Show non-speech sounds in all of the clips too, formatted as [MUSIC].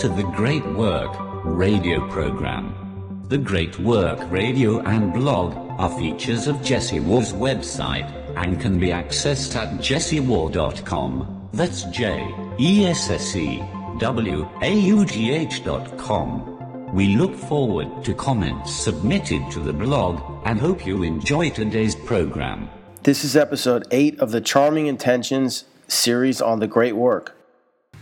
To the Great Work radio program. The Great Work radio and blog are features of Jesse Waugh's website and can be accessed at jessewaugh.com. That's J E S S E W A U G H.com. We look forward to comments submitted to the blog and hope you enjoy today's program. This is episode 8 of the Charming Intentions series on the Great Work.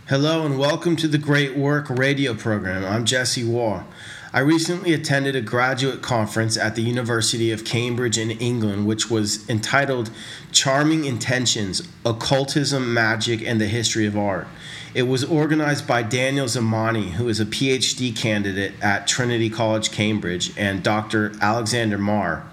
Hello and welcome to the Great Work radio program. I'm Jesse Waugh. I recently attended a graduate conference at the University of Cambridge in England, which was entitled Charming Intentions Occultism, Magic, and the History of Art. It was organized by Daniel Zamani, who is a PhD candidate at Trinity College, Cambridge, and Dr. Alexander Marr.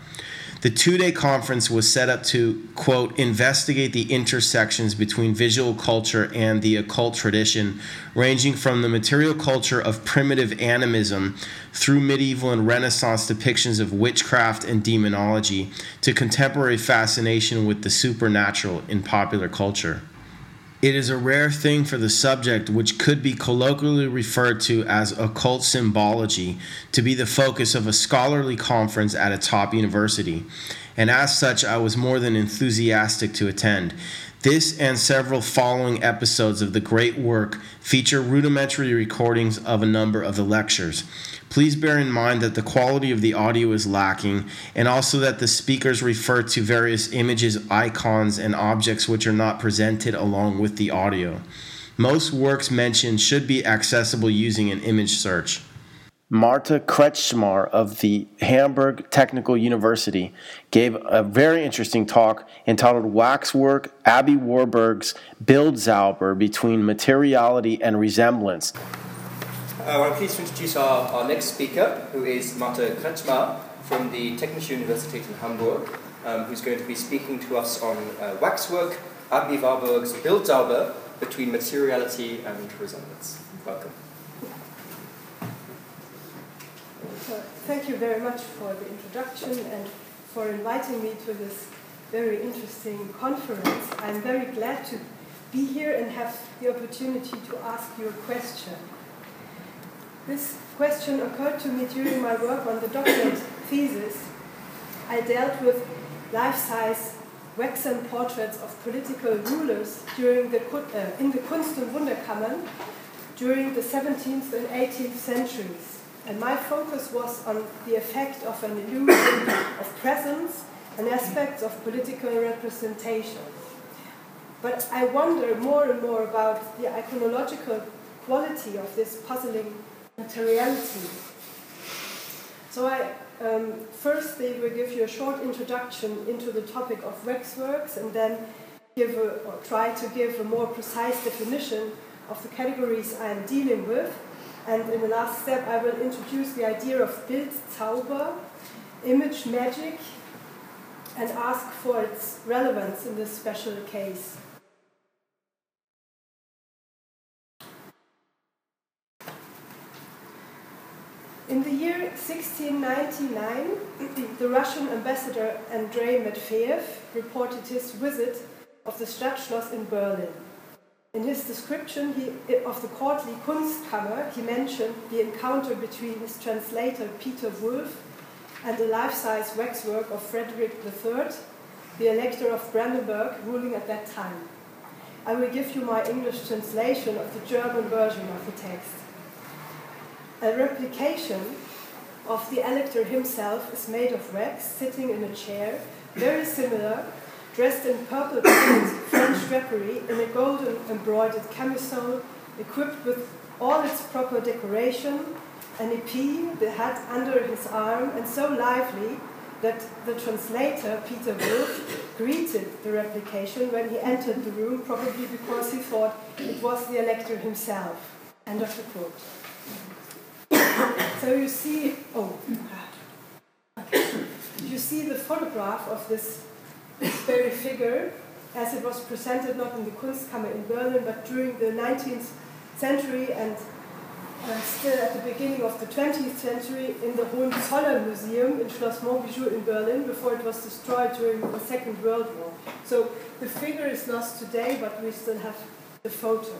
The two day conference was set up to, quote, investigate the intersections between visual culture and the occult tradition, ranging from the material culture of primitive animism through medieval and Renaissance depictions of witchcraft and demonology to contemporary fascination with the supernatural in popular culture. It is a rare thing for the subject, which could be colloquially referred to as occult symbology, to be the focus of a scholarly conference at a top university. And as such, I was more than enthusiastic to attend. This and several following episodes of the great work feature rudimentary recordings of a number of the lectures. Please bear in mind that the quality of the audio is lacking, and also that the speakers refer to various images, icons, and objects which are not presented along with the audio. Most works mentioned should be accessible using an image search. Marta Kretschmar of the Hamburg Technical University gave a very interesting talk entitled Waxwork Aby Warburg's Bildzauber Between Materiality and Resemblance. Uh, I'm pleased to introduce our, our next speaker, who is Marta Kretschmar from the Technische Universität in Hamburg, um, who's going to be speaking to us on uh, waxwork, Aby Warburg's Bildzauber between materiality and resonance. Welcome. thank you very much for the introduction and for inviting me to this very interesting conference. I'm very glad to be here and have the opportunity to ask you a question. This question occurred to me during my work on the doctorate thesis. I dealt with life-size waxen portraits of political rulers during the, uh, in the Kunst- und Wunderkammern during the 17th and 18th centuries. And my focus was on the effect of an illusion of presence and aspects of political representation. But I wonder more and more about the iconological quality of this puzzling So I um, firstly will give you a short introduction into the topic of waxworks and then give a, or try to give a more precise definition of the categories I am dealing with. And in the last step, I will introduce the idea of Bildzauber, image magic, and ask for its relevance in this special case. In the year 1699, [CLEARS THROAT] the Russian ambassador Andrei Medvedev reported his visit of the Stadtschloss in Berlin. In his description he, of the courtly Kunstkammer, he mentioned the encounter between his translator Peter Wulf and the life-size waxwork of Frederick III, the Elector of Brandenburg, ruling at that time. I will give you my English translation of the German version of the text. A replication of the elector himself is made of wax, sitting in a chair, very similar, dressed in purple [COUGHS] French drapery, in a golden embroidered camisole, equipped with all its proper decoration, an épée, the hat under his arm, and so lively that the translator, Peter Wulf, greeted the replication when he entered the room, probably because he thought it was the elector himself. End of the quote. So you see, oh, you see the photograph of this, this very figure as it was presented not in the Kunstkammer in Berlin, but during the 19th century and uh, still at the beginning of the 20th century in the Hohenzollern Museum in Schloss Monbijou in Berlin before it was destroyed during the Second World War. So the figure is lost today, but we still have the photo.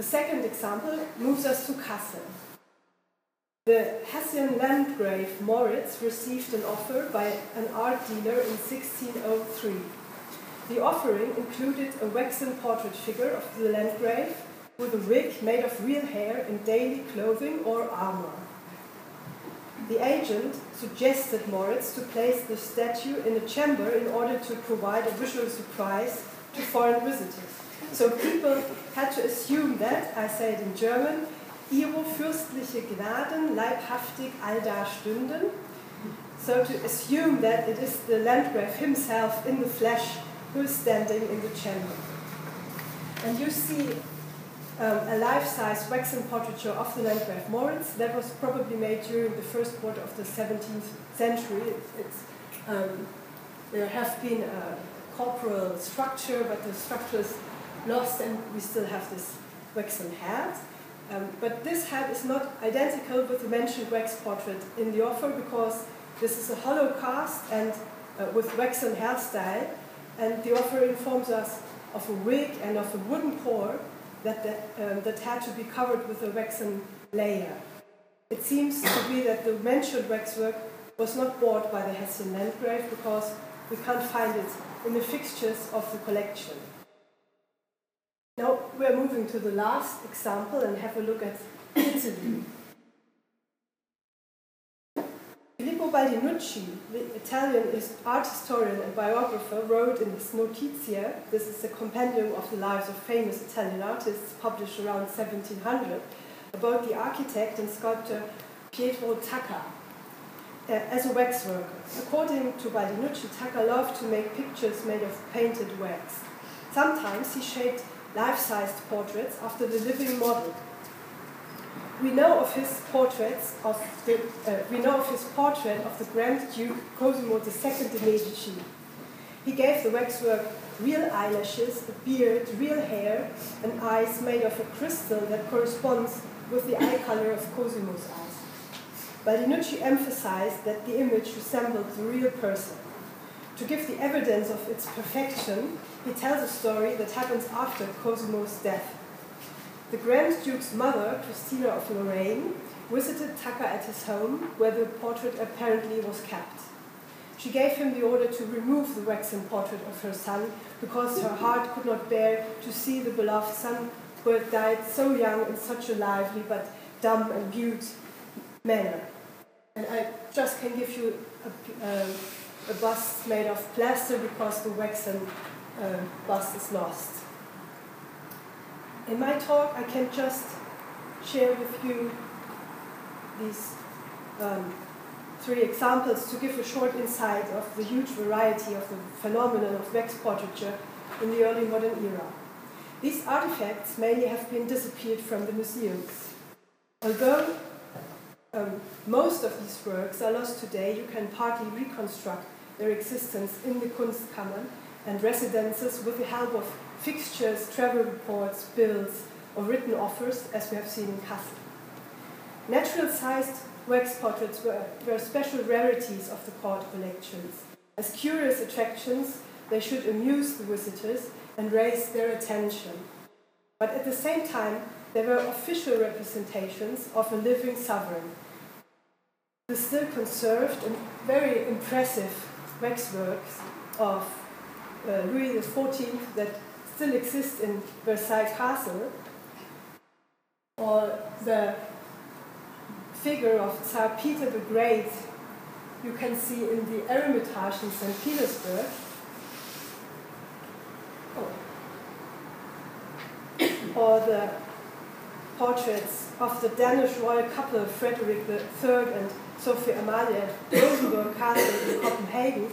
The second example moves us to Kassel. The Hessian Landgrave Moritz received an offer by an art dealer in 1603. The offering included a waxen portrait figure of the Landgrave with a wig made of real hair in daily clothing or armor. The agent suggested Moritz to place the statue in a chamber in order to provide a visual surprise to foreign visitors. So people had to assume that, I say it in German, ihre fürstliche Gnaden leibhaftig allda stünden. So to assume that it is the Landgrave himself in the flesh who is standing in the chamber. And you see um, a life-size waxen portraiture of the Landgrave Moritz that was probably made during the first quarter of the 17th century. It's, um, there have been a corporal structure, but the structure is lost and we still have this waxen head. Um, but this head is not identical with the mentioned wax portrait in the offer because this is a hollow cast and uh, with waxen hairstyle, and the offer informs us of a wig and of a wooden core that, that, um, that had to be covered with a waxen layer. It seems to be that the mentioned waxwork was not bought by the Hessian Landgrave because we can't find it in the fixtures of the collection. Now we're moving to the last example and have a look at Italy. Filippo Baldinucci, the Italian art historian and biographer, wrote in his Notizie, this is a compendium of the lives of famous Italian artists published around 1700, about the architect and sculptor Pietro Tacca uh, as a wax worker. According to Baldinucci, Tacca loved to make pictures made of painted wax. Sometimes he shaped life-sized portraits after the living model. We know of his portraits of the, uh, we know of his portrait of the Grand Duke Cosimo II de Medici. He gave the waxwork real eyelashes, a beard, real hair, and eyes made of a crystal that corresponds with the eye color of Cosimo's eyes. Baldinucci emphasized that the image resembled the real person. To give the evidence of its perfection, he tells a story that happens after Cosimo's death. The Grand Duke's mother, Christina of Lorraine, visited Tacca at his home, where the portrait apparently was kept. She gave him the order to remove the waxen portrait of her son because her heart could not bear to see the beloved son who had died so young in such a lively but dumb and mute manner. And I just can give you a, uh, a bust made of plaster because the waxen uh, bust is lost. In my talk, I can just share with you these um, three examples to give a short insight of the huge variety of the phenomenon of wax portraiture in the early modern era. These artifacts mainly have been disappeared from the museums. Although um, most of these works are lost today, you can partly reconstruct their existence in the Kunstkammern and residences with the help of fixtures, travel reports, bills, or written offers, as we have seen in Kassel. Natural sized wax portraits were, were special rarities of the court collections. As curious attractions, they should amuse the visitors and raise their attention. But at the same time, they were official representations of a living sovereign. The still conserved and very impressive waxworks of uh, Louis XIV that still exist in Versailles Castle, or the figure of Tsar Peter the Great you can see in the Eremitage in St. Petersburg. Or the portraits of the Danish royal couple Frederick III and Sophie Amalie at Rosenborg Castle in Copenhagen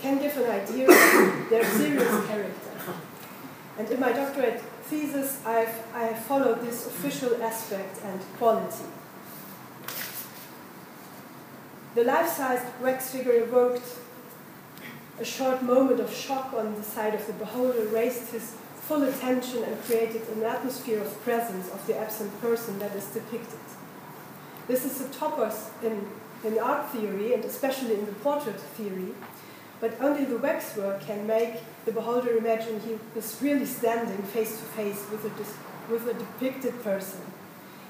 can give an idea of their serious character. And in my doctorate thesis, I've, I followed this official aspect and quality. The life-sized wax figure evoked a short moment of shock on the side of the beholder, raised his full attention and created an atmosphere of presence of the absent person that is depicted. This is a topos in, in art theory and especially in the portrait theory, but only the waxwork can make the beholder imagine he is really standing face to face with a with a depicted person.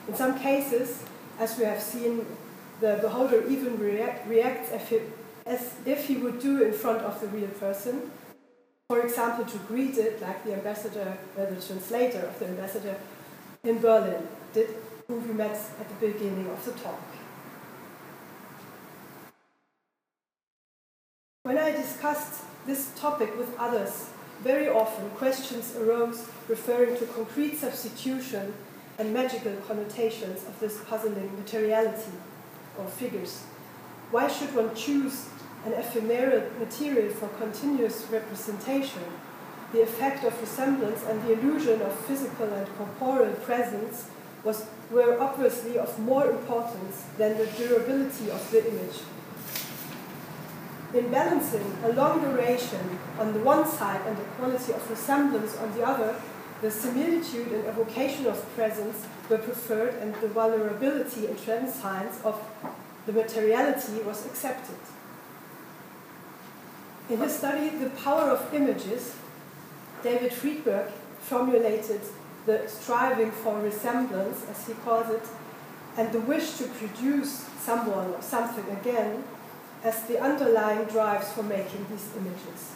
In some cases, as we have seen, the beholder even react, reacts as if, as if he would do in front of the real person. For example, to greet it, like the ambassador, uh, the translator of the ambassador in Berlin did, who we met at the beginning of the talk. When I discussed this topic with others, very often questions arose referring to concrete substitution and magical connotations of this puzzling materiality or figures. Why should one choose an ephemeral material for continuous representation? The effect of resemblance and the illusion of physical and corporeal presence was, were obviously of more importance than the durability of the image in balancing a long duration on the one side and the quality of resemblance on the other, the similitude and evocation of presence were preferred and the vulnerability and transience of the materiality was accepted. In his study, The Power of Images, David Freedberg formulated the striving for resemblance, as he calls it, and the wish to produce someone or something again as the underlying drives for making these images.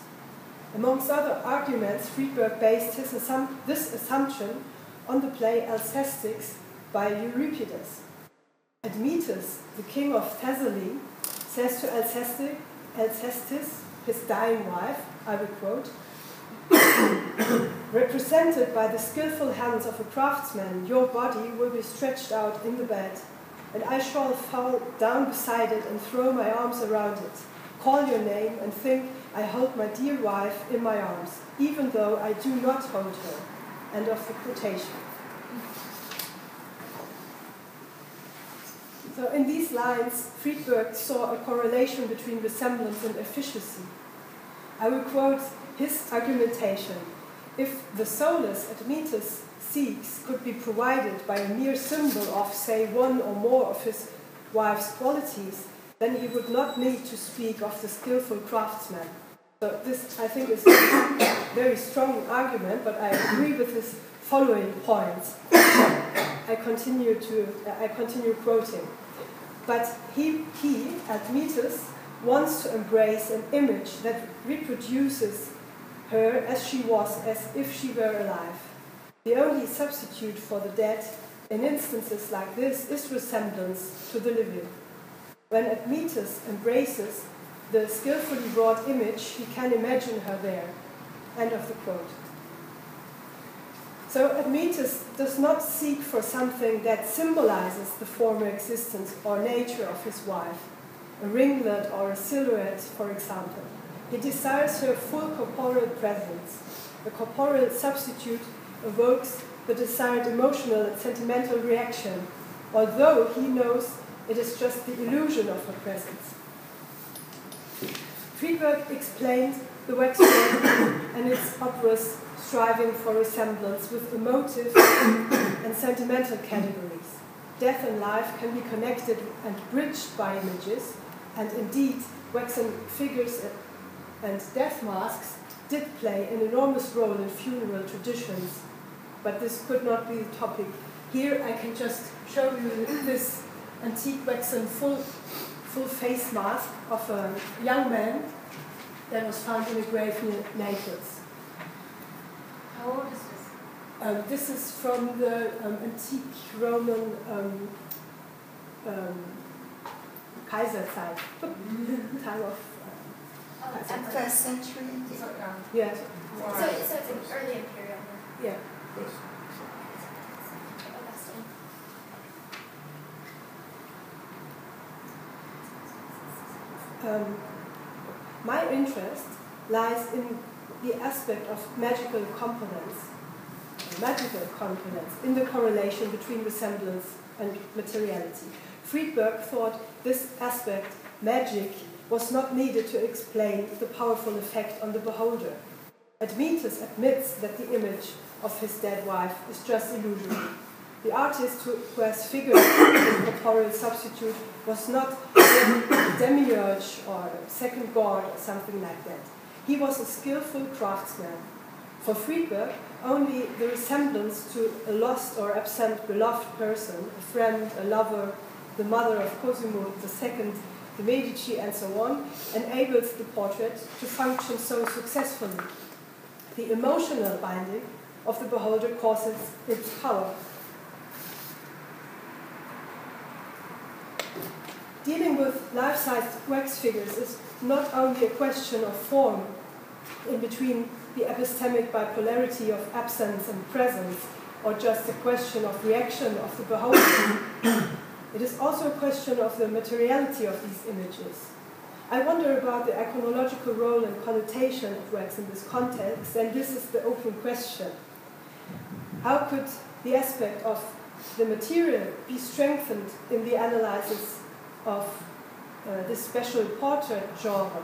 Amongst other arguments, Freedberg based his assum this assumption on the play Alcestis by Euripides. Admetus, the king of Thessaly, says to Alcestis, Alcestis his dying wife, I will quote, [COUGHS] represented by the skillful hands of a craftsman, your body will be stretched out in the bed and I shall fall down beside it and throw my arms around it, call your name, and think I hold my dear wife in my arms, even though I do not hold her. End of the quotation. So, in these lines, Freedberg saw a correlation between resemblance and efficiency. I will quote his argumentation. If the soulless Admetus seeks could be provided by a mere symbol of, say, one or more of his wife's qualities, then he would not need to speak of the skillful craftsman. So this, I think, is a [COUGHS] very strong argument, but I agree with his following points. [COUGHS] I continue to, I continue quoting. But he, he, Admetus, wants to embrace an image that reproduces her as she was, as if she were alive. The only substitute for the dead in instances like this is resemblance to the living. When Admetus embraces the skillfully wrought image, he can imagine her there. End of the quote. So Admetus does not seek for something that symbolizes the former existence or nature of his wife, a ringlet or a silhouette, for example. He desires her full corporeal presence, a corporeal substitute evokes the desired emotional and sentimental reaction, although he knows it is just the illusion of her presence. Freedberg explained the wax [COUGHS] and its obvious striving for resemblance with emotive [COUGHS] and sentimental categories. Death and life can be connected and bridged by images, and indeed, waxen figures and death masks did play an enormous role in funeral traditions but this could not be the topic. Here I can just show you this antique waxen full, full face mask of a young man that was found in a grave near Naples. How old is this? Um, this is from the um, antique Roman um, um, Kaiserzeit, [LAUGHS] time of. Oh, That's First century. So, um, Yes. so, so it's an early imperial. Yeah. Augustine. Um, my interest lies in the aspect of magical components, magical components, in the correlation between resemblance and materiality. Freedberg thought this aspect, magic, was not needed to explain the powerful effect on the beholder. Admetus admits that the image of his dead wife is just illusory. The artist who, who has figured [COUGHS] the corporeal substitute was not a [COUGHS] demiurge or a second god or something like that. He was a skillful craftsman. For Freedberg, only the resemblance to a lost or absent beloved person, a friend, a lover, the mother of Cosimo II, the Medici, and so on, enables the portrait to function so successfully. The emotional binding of the beholder causes its power. Dealing with life-sized wax figures is not only a question of form in between the epistemic bipolarity of absence and presence, or just a question of reaction of the beholder. [COUGHS] it is also a question of the materiality of these images. I wonder about the iconological role and connotation of wax in this context, and this is the open question. How could the aspect of the material be strengthened in the analysis of uh, this special portrait genre?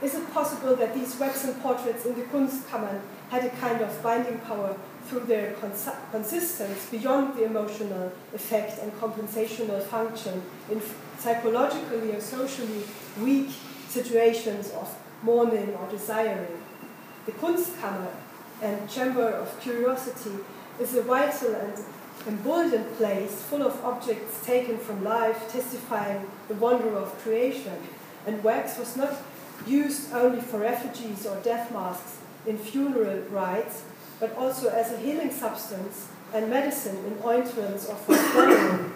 Is it possible that these waxen portraits in the Kunstkammern had a kind of binding power through their cons consistence beyond the emotional effect and compensational function in psychologically or socially weak situations of mourning or desiring? The Kunstkammer and Chamber of Curiosity is a vital and emboldened place full of objects taken from life, testifying the wonder of creation. And wax was not used only for refugees or death masks in funeral rites, but also as a healing substance and medicine in ointments or for swallowing.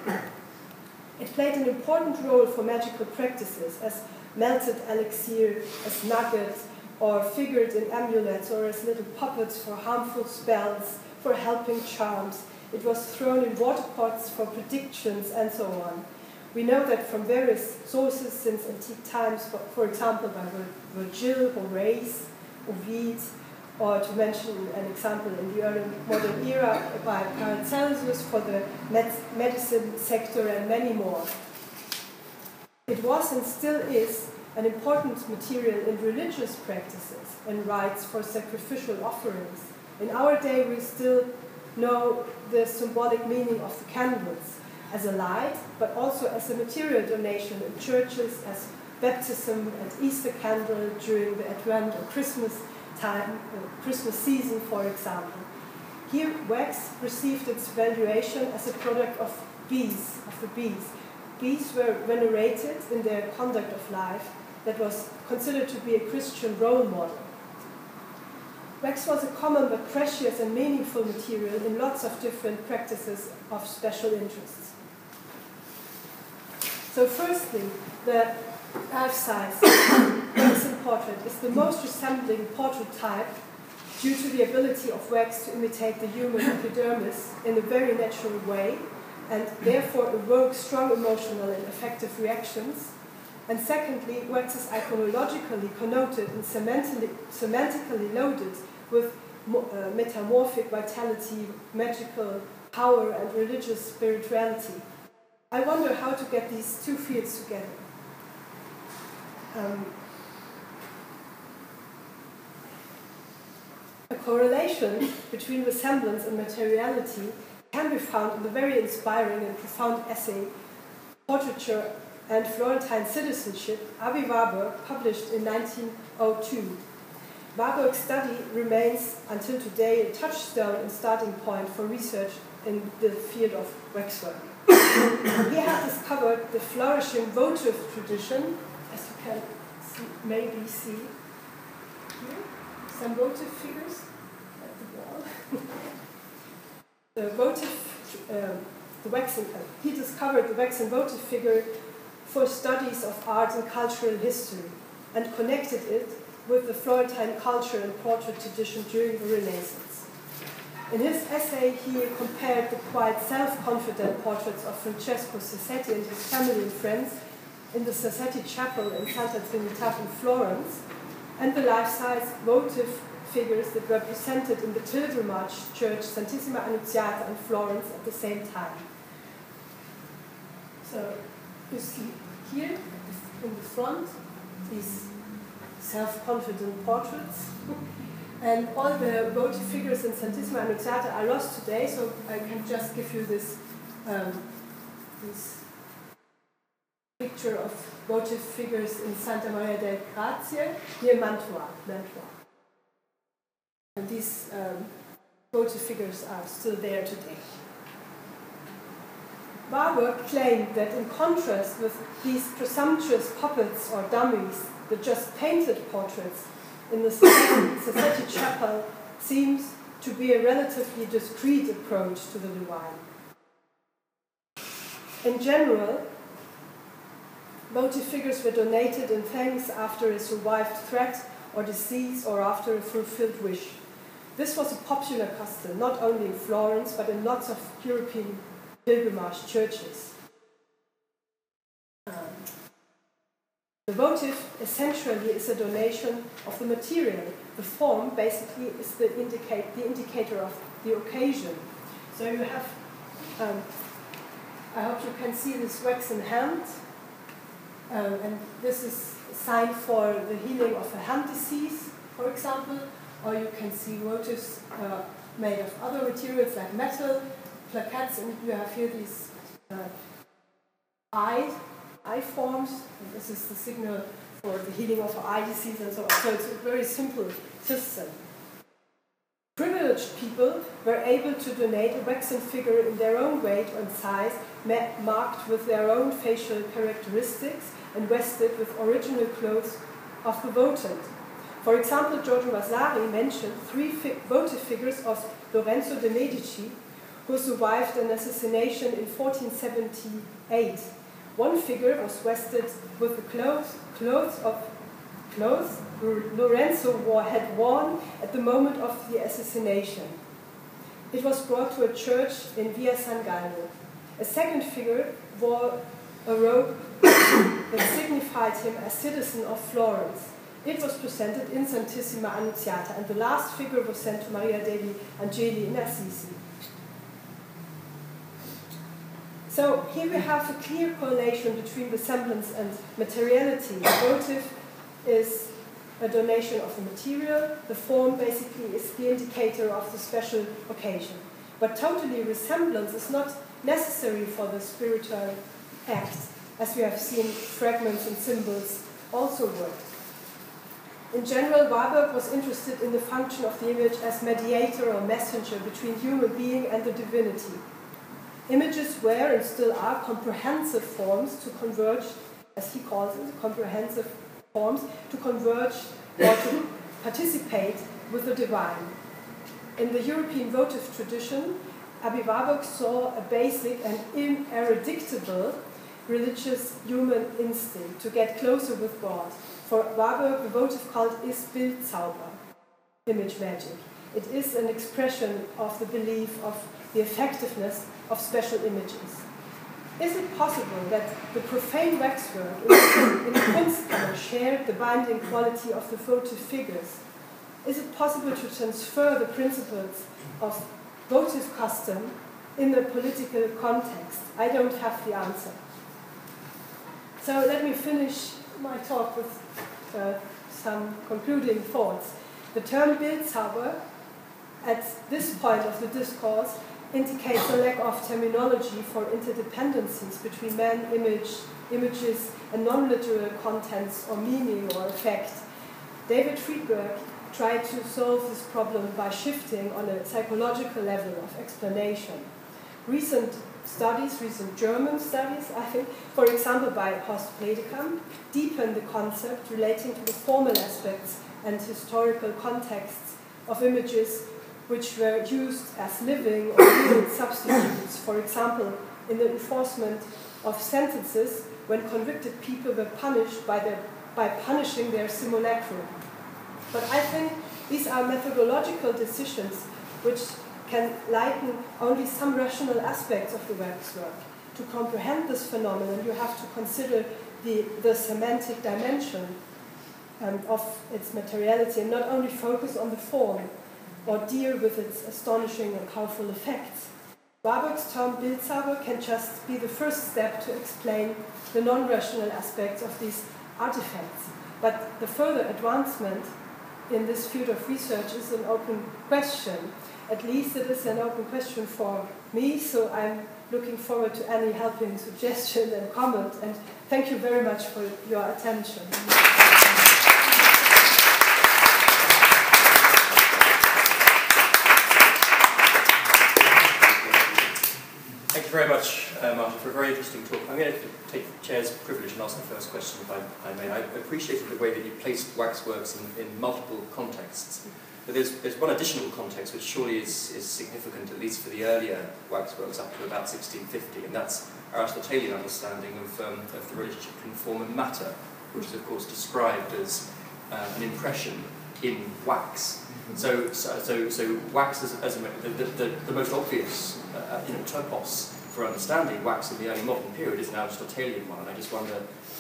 It played an important role for magical practices as melted elixir, as nuggets, or figured in amulets or as little puppets for harmful spells, for helping charms. It was thrown in water pots for predictions and so on. We know that from various sources since antique times, for, example, by Virgil, Horace, Ovid, or to mention an example in the early modern era by Paracelsus for the med medicine sector and many more. It was and still is an important material in religious practices and rites for sacrificial offerings. In our day, we still know the symbolic meaning of the candles as a light, but also as a material donation in churches, as baptism and Easter candle during the Advent or Christmas time, uh, Christmas season, for example. Here, wax received its valuation as a product of bees, of the bees. Bees were venerated in their conduct of life that was considered to be a Christian role model. Wax was a common but precious and meaningful material in lots of different practices of special interests. So firstly, the life-size waxen portrait is the most resembling portrait type due to the ability of wax to imitate the human epidermis in a very natural way and therefore evoke strong emotional and affective reactions. And secondly, wax is iconologically connoted and semantically loaded with uh, metamorphic vitality, magical power, and religious spirituality. I wonder how to get these two fields together. Um, a correlation between resemblance and materiality can be found in the very inspiring and profound essay Portraiture and Florentine Citizenship, Aby Warburg, published in 1902. Warburg's study remains until today a touchstone and starting point for research in the field of waxwork we have discovered the flourishing votive tradition, as you can see, maybe see here, some votive figures at the wall. [LAUGHS] the votive, uh, the waxen, uh, he discovered the waxen votive figure for studies of art and cultural history and connected it with the Florentine culture and portrait tradition during the Renaissance. In his essay, he compared the quite self-confident portraits of Francesco Sassetti and his family and friends in the Sassetti Chapel in Santa Trinita in Florence, and the life-size votive figures that were presented in the pilgrimage church Santissima Annunziata in Florence at the same time. So you see here in the front these self-confident portraits [LAUGHS] And all the votive figures in Santissima Annunziata are lost today, so I can just give you this, um, this picture of votive figures in Santa Maria del Grazie near Mantua. Mantua. And these um, votive figures are still there today. Warburg claimed that in contrast with these presumptuous puppets or dummies, the just painted portraits in the Sassetti Chapel seems to be a relatively discreet approach to the divine. In general, votive figures were donated in thanks after a survived threat or disease or after a fulfilled wish. This was a popular custom, not only in Florence, but in lots of European pilgrimage churches. Um, the votive essentially is a donation of the material. The form basically is the, indicate, the indicator of the occasion. So you have, um, I hope you can see this waxen hand, um, and this is a sign for the healing of a hand disease, for example, or you can see votives uh, made of other materials like metal, plaquettes, and you have here these uh, eye, eye forms. This is the signal for the healing of eye disease and so on. So it's a very simple system. Privileged people were able to donate a waxen figure in their own weight and size, marked with their own facial characteristics and vested with original clothes of the votant. For example, Giorgio Vasari mentioned three fi votive figures of Lorenzo de' Medici, who survived an assassination in 1478. One figure was vested with the clothes, clothes of clothes Lorenzo wore, had worn at the moment of the assassination. It was brought to a church in Via San Gallo. A second figure wore a robe [COUGHS] that signified him as citizen of Florence. It was presented in Santissima Annunziata, and the last figure was sent to Maria degli Angeli in Assisi. So here we have a clear correlation between resemblance and materiality. The votive is a donation of the material, the form basically is the indicator of the special occasion. But totally resemblance is not necessary for the spiritual act, as we have seen fragments and symbols also work. In general, Warburg was interested in the function of the image as mediator or messenger between human being and the divinity. Images were and still are comprehensive forms to converge, as he calls it, comprehensive forms to converge or to participate with the divine. In the European votive tradition, Warburg saw a basic and ineradicable religious human instinct to get closer with God. For Warburg, the votive cult is Bildzauber, image magic. It is an expression of the belief of the effectiveness of special images. Is it possible that the profane waxwork [COUGHS] in Kunstkammer shared the binding quality of the votive figures? Is it possible to transfer the principles of votive custom in the political context? I don't have the answer. So let me finish my talk with uh, some concluding thoughts. The term Bildzauber, at this point of the discourse, indicates a lack of terminology for interdependencies between man, image, images, and non-literal contents or meaning or effect. David Freedberg tried to solve this problem by shifting on a psychological level of explanation. Recent studies, recent German studies, I think, for example by Horst Bredekamp, deepen the concept relating to the formal aspects and historical contexts of images which were used as living or real [COUGHS] substitutes, for example, in the enforcement of sentences when convicted people were punished by, their, by punishing their simulacrum. But I think these are methodological decisions which can lighten only some rational aspects of the wax work. To comprehend this phenomenon, you have to consider the, the semantic dimension um, of its materiality and not only focus on the form or deal with its astonishing and powerful effects. Warburg's term Bildzauber can just be the first step to explain the non-rational aspects of these artifacts. But the further advancement in this field of research is an open question at least it is an open question for me, so I'm looking forward to any helping suggestion and comment, and thank you very much for your attention. Thank you very much, uh, Martin, for a very interesting talk. I'm going to take the chair's privilege and ask the first question, if I, I may. I appreciated the way that you placed waxworks in, in multiple contexts. But there's, there's one additional context which surely is, is significant, at least for the earlier waxworks up to about 1650, and that's Aristotelian understanding of, um, of the relationship between form and matter, which is, of course, described as uh, an impression in wax. So, so, so, so wax as, as a, the, the, the most obvious uh, you know, topos for understanding wax in the early modern period is an Aristotelian one, and I just wonder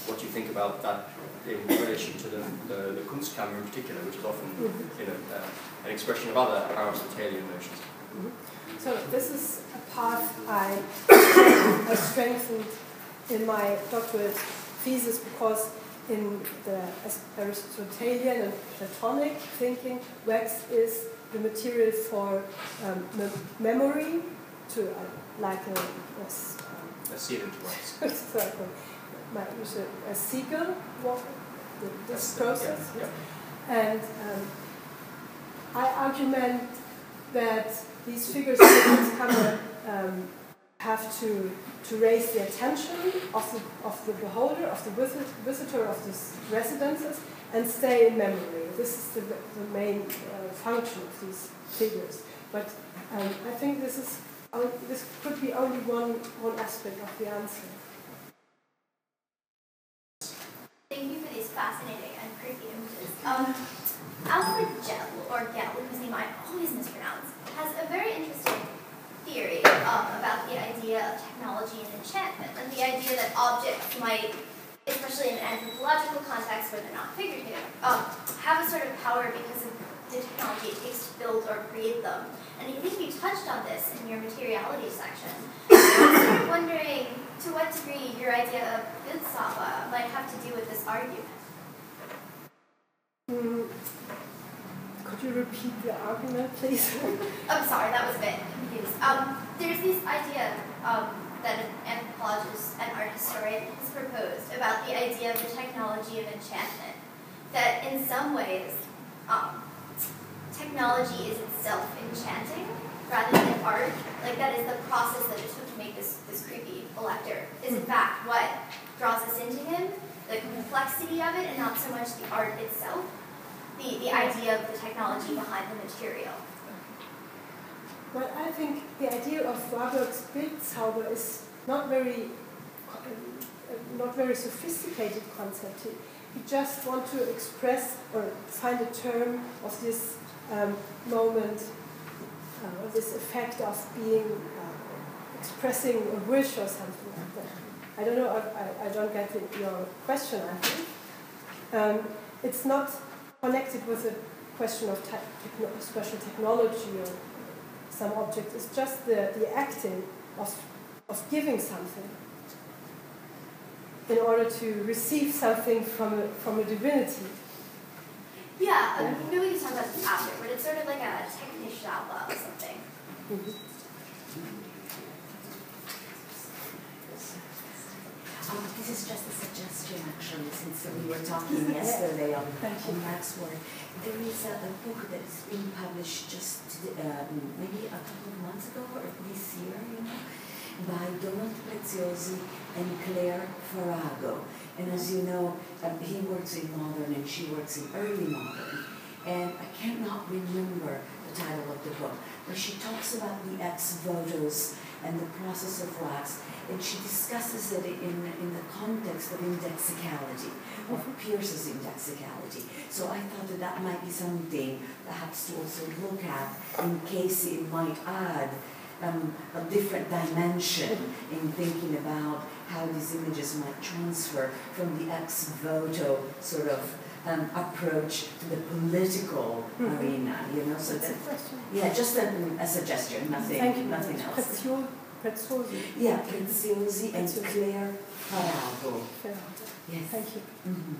what you think about that in relation to the, the, the Kunstkammer in particular, which is often you know, uh, an expression of other Aristotelian notions. So this is a path I, I strengthened in my doctorate thesis because in the Aristotelian and Platonic thinking, wax is the material for um, me memory, to uh, like a, a, um, a into wax. [LAUGHS] my, a, a seagull walk, this process. Yeah, yeah. And um, I argument that these figures [COUGHS] um, have to, to raise the attention of the, of the beholder, of the visit, visitor of these residences, and stay in memory. This is the, the main uh, function of these figures. But um, I think this is this could be only one one aspect of the answer. Thank you for these fascinating and creepy images. Um, Alfred Gell, or Gell, whose name I always mispronounce, has a very interesting theory um, about the idea of technology and enchantment, and the idea that objects might, especially in an anthropological context where they're not figurative, um, have a sort of power because of the technology it takes to build or create them. And I think you touched on this in your materiality section. [COUGHS] I'm wondering to what degree your idea of Bildzauber might have to do with this argument. Mm. Could you repeat the argument, please? [LAUGHS] I'm sorry, that was a bit confused. Um, there's this idea um, that an anthropologist and art historian has proposed about the idea of the technology of enchantment. That in some ways, um, technology is itself enchanting rather than art. Like that is the process that it took to make this, this creepy elector is in fact what draws us into him, the complexity of it and not so much the art itself, the, the idea of the technology behind the material. Well, I think the idea of Warburg's Bildzauber is not very, uh, not very sophisticated concept. He just want to express or find a term of this um, moment, uh, this effect of being uh, expressing a wish or something like that. I don't know. I, I, don't get the, your question. I think um, it's not connected with a question of te techno special technology or some object. It's just the, the acting of of giving something in order to receive something from a, from a divinity. Yeah, I mean, maybe we can talk about this after, but it's sort of like a technical outlaw or something. Mm -hmm. Um, this is just a suggestion, actually, since we were talking [LAUGHS] yesterday on, on Max's work. There is a, a book that's been published just uh, maybe a couple of months ago or this year, you know, by Donald Preziosi and Claire Farago. And as you know, um, he works in modern and she works in early modern. And I cannot remember the title of the book, but she talks about the ex votos and the process of wax, and she discusses it in, in the context of indexicality, of Peirce's indexicality. So I thought that that might be something perhaps to also look at in case it might add um, a different dimension in thinking about how these images might transfer from the ex voto sort of um, approach to the political mm-hmm. arena, you know. So that, yeah, just a, a suggestion, nothing, Thank you nothing else. Prezio, Preziosi. Yeah, Preziosi and Claire Farago. Yes. Thank you. Mm-hmm.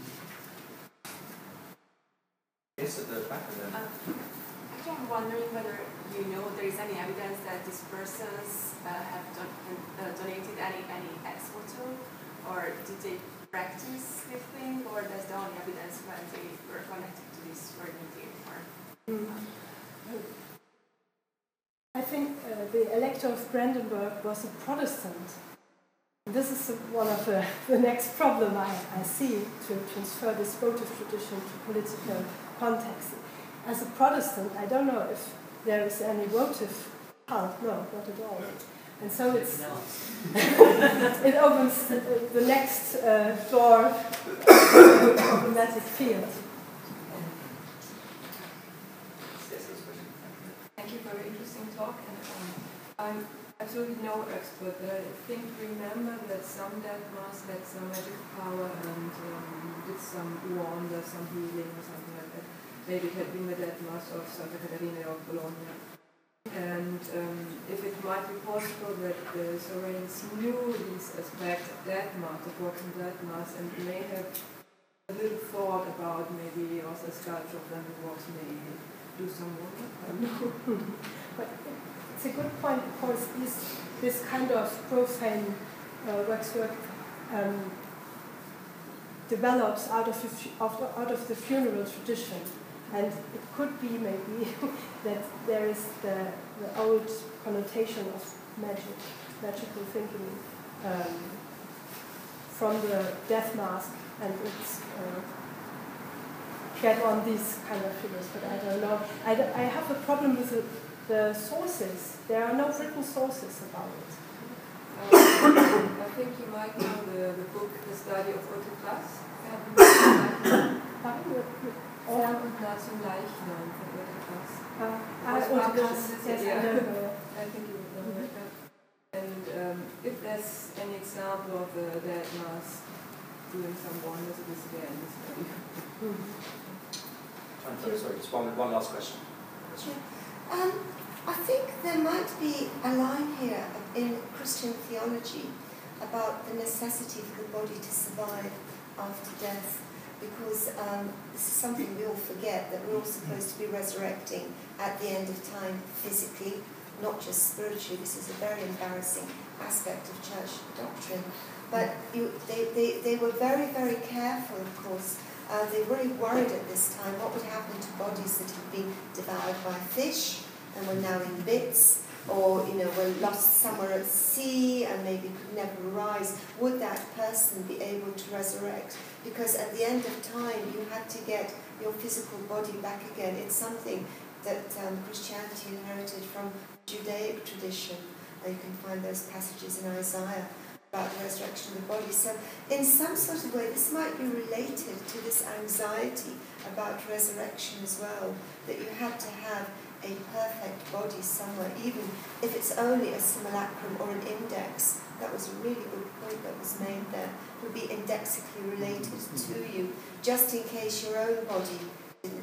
Yes, at the back of the. Uh, I'm wondering whether you know there is any evidence that these persons uh, have uh, donated any any ex voto, or did they practice this thing, or that's the only evidence when they were connected to this organization? Or, mm. I think uh, the Elector of Brandenburg was a Protestant. This is one of the, [LAUGHS] the next problem I, I see to transfer this votive tradition to political context. As a Protestant, I don't know if there is any votive cult. No, not at all. And so it's [LAUGHS] it opens the, the next uh, door [COUGHS] to the problematic field. Thank you for an interesting talk. And um, I'm absolutely no expert, but I think remember that some death mask had some magic power and um, did some wonder, some healing or something. Maybe it had been the death mask of Santa Caterina of Bologna. And um, if it might be possible that the Sorains knew these aspects of death mask, of works death mask, and may have a little thought about maybe also sculpture of them works may do some work. I don't know. [LAUGHS] but it's a good point because this, this kind of profane uh, waxwork um, develops out of, the, out of the funeral tradition. And it could be maybe [LAUGHS] that there is the, the old connotation of magic, magical thinking um, from the death mask, and it's uh, get on these kind of figures, but I don't know. I, I have a problem with the, the sources. There are no written sources about it. Um, [COUGHS] I think you might know the, the book, The Study of Otto. [COUGHS] Fern und nah zum Leichnam von Otto Klass. Ah, Otto Klass, yes, yeah. I think you would know that. And um, if there's any example of the death mask doing some wonders, it is there in the study. Sorry, just one, one last question. Um, I think there might be a line here in Christian theology about the necessity for the body to survive after death because um, this is something we all forget that we're all supposed to be resurrecting at the end of time physically, not just spiritually. This is a very embarrassing aspect of church doctrine. But you, they, they, they were very, very careful, of course. Uh, they were really worried at this time what would happen to bodies that had been devoured by fish and were now in bits or you know were lost somewhere at sea and maybe could never rise, would that person be able to resurrect? Because at the end of time, you had to get your physical body back again. It's something that um, Christianity inherited from Judaic tradition. you can find those passages in Isaiah about the resurrection of the body. So, in some sort of way, this might be related to this anxiety about resurrection as well, that you had to have a perfect body somewhere, even if it's only a simulacrum or an index. That was a really good point that was made there. It would be indexically related to you, just in case your own body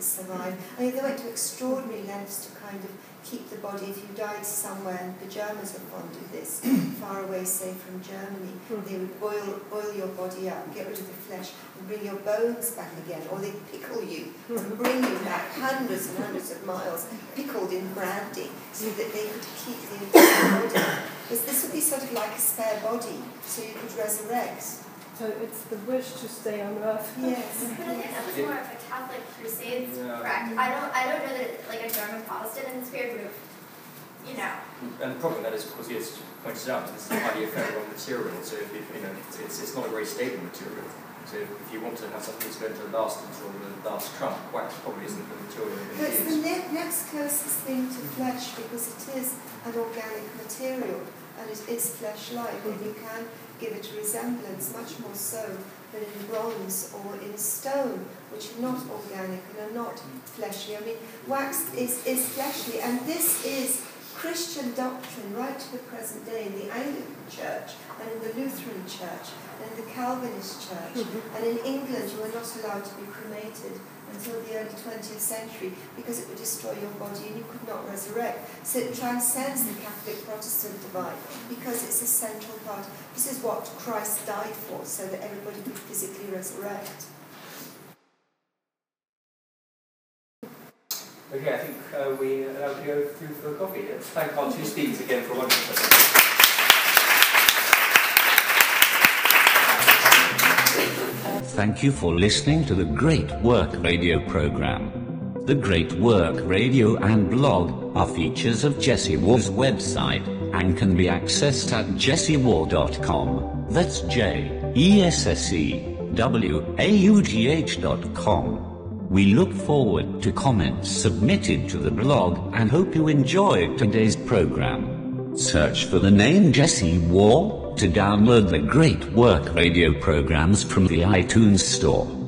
survive. I mean, they went to extraordinary lengths to kind of keep the body. If you died somewhere, and the Germans were fond of this, [CLEARS THROAT] far away, say from Germany, hmm. they would boil, boil your body up, get rid of the flesh, and bring your bones back again, or they'd pickle you and hmm. bring you back hundreds and hundreds of miles, pickled in brandy, so that they could keep the entire body. Because this would be sort of like a spare body, so you could resurrect. So it's the wish to stay on earth. Yes. But I think that was more of a Catholic Crusades yeah. practice. I don't, I don't know that like a German Protestant in the spirit of, you know. And the problem that is, of course, yes, pointed out, this is highly ephemeral material. So if you, you know, it's, it's, it's not a very stable material. So if you want to have something that's going to last until the last trump, wax probably isn't the material you're going to use. It's the ne- next closest thing to flesh because it is an organic material and it is flesh-like, and you can give it a resemblance, much more so than in bronze or in stone, which are not organic and are not fleshy. I mean, wax is, is fleshly, and this is Christian doctrine right to the present day in the Anglican Church and in the Lutheran Church and in the Calvinist Church. Mm-hmm. And in England, you are not allowed to be cremated until the early 20th century because it would destroy your body and you could not resurrect. So it transcends the Catholic Protestant divide because it's a central part. This is what Christ died for, so that everybody could physically resurrect. Okay, I think uh, we uh, go through for coffee. Let's thank our two speakers again for a wonderful. Thank you for listening to the Great Work radio program. The Great Work Radio and blog are features of Jesse Waugh's website and can be accessed at jessewaugh.com. That's J E S S E W A U G H.com. We look forward to comments submitted to the blog and hope you enjoyed today's program. Search for the name Jesse War to download the Great Work radio programs from the iTunes Store.